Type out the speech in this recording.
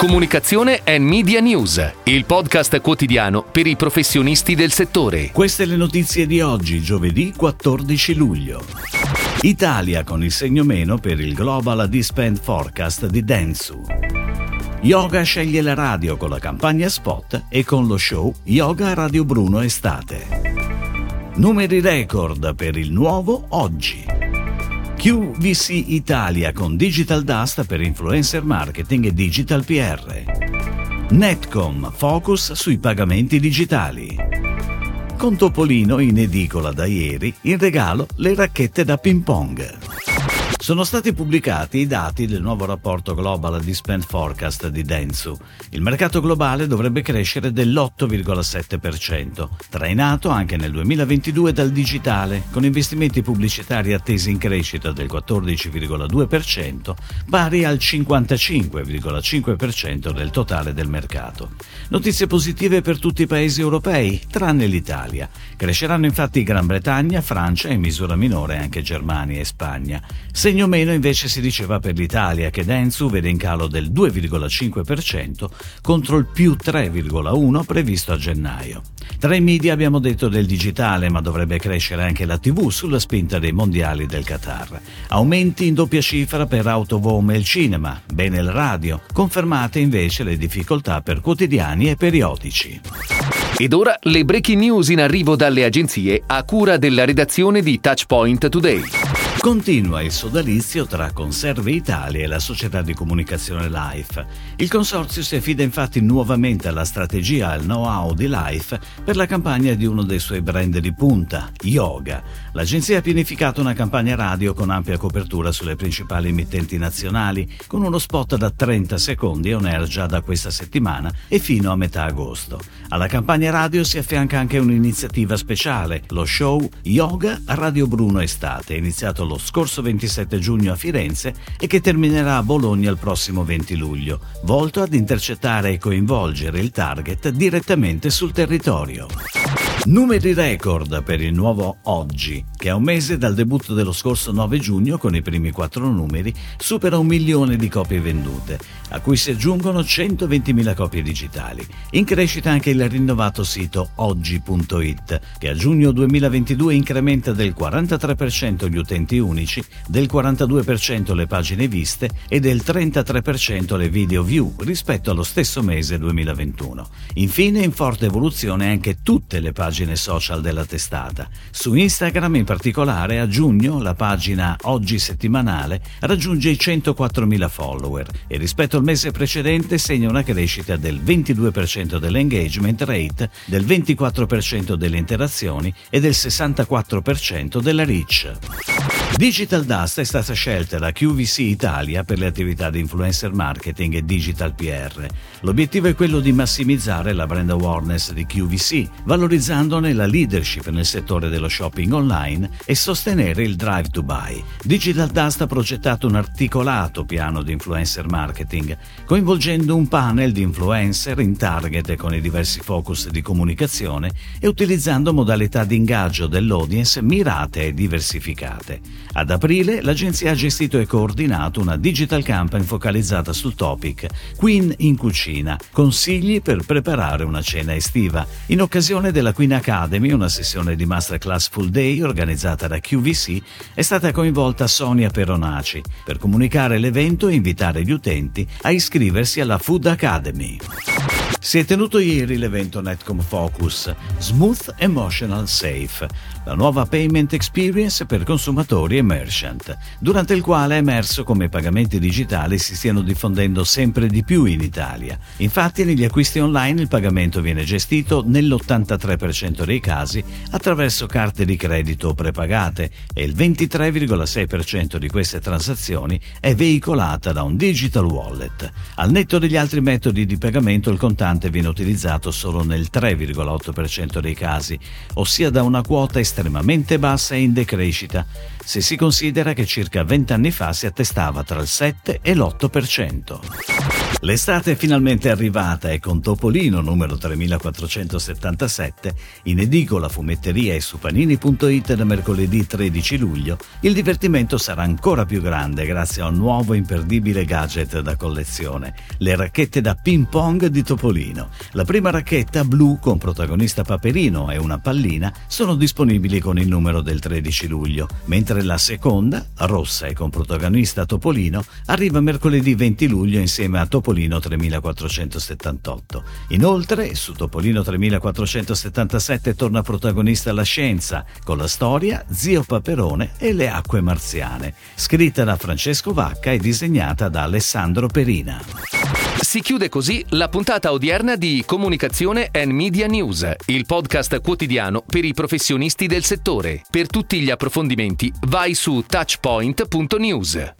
Comunicazione e Media News, il podcast quotidiano per i professionisti del settore. Queste le notizie di oggi, giovedì 14 luglio. Italia con il segno meno per il Global Dispend Forecast di Densu. Yoga sceglie la radio con la campagna spot e con lo show Yoga Radio Bruno Estate. Numeri record per il nuovo oggi. QVC Italia con Digital Dust per influencer marketing e digital PR. Netcom focus sui pagamenti digitali. Con Topolino in edicola da ieri, in regalo le racchette da ping pong. Sono stati pubblicati i dati del nuovo rapporto Global Dispend Forecast di Densu. Il mercato globale dovrebbe crescere dell'8,7%, trainato anche nel 2022 dal digitale, con investimenti pubblicitari attesi in crescita del 14,2%, pari al 55,5% del totale del mercato. Notizie positive per tutti i paesi europei, tranne l'Italia. Cresceranno infatti Gran Bretagna, Francia e in misura minore anche Germania e Spagna. Segno Segno meno invece si diceva per l'Italia che Densu vede in calo del 2,5% contro il più 3,1% previsto a gennaio. Tra i media abbiamo detto del digitale, ma dovrebbe crescere anche la TV sulla spinta dei mondiali del Qatar. Aumenti in doppia cifra per Autovom e il cinema, bene il radio, confermate invece le difficoltà per quotidiani e periodici. Ed ora le breaking news in arrivo dalle agenzie a cura della redazione di Touchpoint Today. Continua il sodalizio tra Conserve Italia e la società di comunicazione Life. Il consorzio si affida infatti nuovamente alla strategia e al know-how di Life per la campagna di uno dei suoi brand di punta, Yoga. L'agenzia ha pianificato una campagna radio con ampia copertura sulle principali emittenti nazionali, con uno spot da 30 secondi on air già da questa settimana e fino a metà agosto. Alla campagna radio si affianca anche un'iniziativa speciale, lo show Yoga Radio Bruno Estate, iniziato lo scorso 27 giugno a Firenze e che terminerà a Bologna il prossimo 20 luglio, volto ad intercettare e coinvolgere il target direttamente sul territorio. Numeri record per il nuovo Oggi, che a un mese dal debutto dello scorso 9 giugno con i primi quattro numeri supera un milione di copie vendute, a cui si aggiungono 120.000 copie digitali. In crescita anche il rinnovato sito oggi.it, che a giugno 2022 incrementa del 43% gli utenti unici, del 42% le pagine viste e del 33% le video view rispetto allo stesso mese 2021. Infine in forte evoluzione anche tutte le pagine pagine social della testata. Su Instagram in particolare a giugno la pagina Oggi settimanale raggiunge i 104.000 follower e rispetto al mese precedente segna una crescita del 22% dell'engagement rate, del 24% delle interazioni e del 64% della reach. Digital Dust è stata scelta da QVC Italia per le attività di influencer marketing e digital PR. L'obiettivo è quello di massimizzare la brand awareness di QVC, valorizzandone la leadership nel settore dello shopping online e sostenere il drive to buy. Digital Dust ha progettato un articolato piano di influencer marketing, coinvolgendo un panel di influencer in target con i diversi focus di comunicazione e utilizzando modalità di ingaggio dell'audience mirate e diversificate. Ad aprile l'agenzia ha gestito e coordinato una digital campaign focalizzata sul topic Queen in cucina, consigli per preparare una cena estiva. In occasione della Queen Academy, una sessione di masterclass full day organizzata da QVC, è stata coinvolta Sonia Peronaci per comunicare l'evento e invitare gli utenti a iscriversi alla Food Academy. Si è tenuto ieri l'evento Netcom Focus Smooth Emotional Safe, la nuova payment experience per consumatori e merchant, durante il quale è emerso come i pagamenti digitali si stiano diffondendo sempre di più in Italia. Infatti negli acquisti online il pagamento viene gestito nell'83% dei casi attraverso carte di credito prepagate e il 23,6% di queste transazioni è veicolata da un digital wallet. Al netto degli altri metodi di pagamento il contante contante viene utilizzato solo nel 3,8% dei casi, ossia da una quota estremamente bassa e in decrescita, se si considera che circa 20 anni fa si attestava tra il 7 e l'8%. L'estate è finalmente arrivata e con Topolino numero 3477 in edicola, fumetteria e su panini.it da mercoledì 13 luglio il divertimento sarà ancora più grande grazie a un nuovo imperdibile gadget da collezione, le racchette da ping pong di Topolino. La prima racchetta blu con protagonista Paperino e una pallina sono disponibili con il numero del 13 luglio, mentre la seconda, rossa e con protagonista Topolino, arriva mercoledì 20 luglio insieme a Topolino Topolino 3478. Inoltre, su Topolino 3477 torna protagonista la scienza, con la storia Zio Paperone e le acque marziane, scritta da Francesco Vacca e disegnata da Alessandro Perina. Si chiude così la puntata odierna di Comunicazione and Media News, il podcast quotidiano per i professionisti del settore. Per tutti gli approfondimenti vai su touchpoint.news.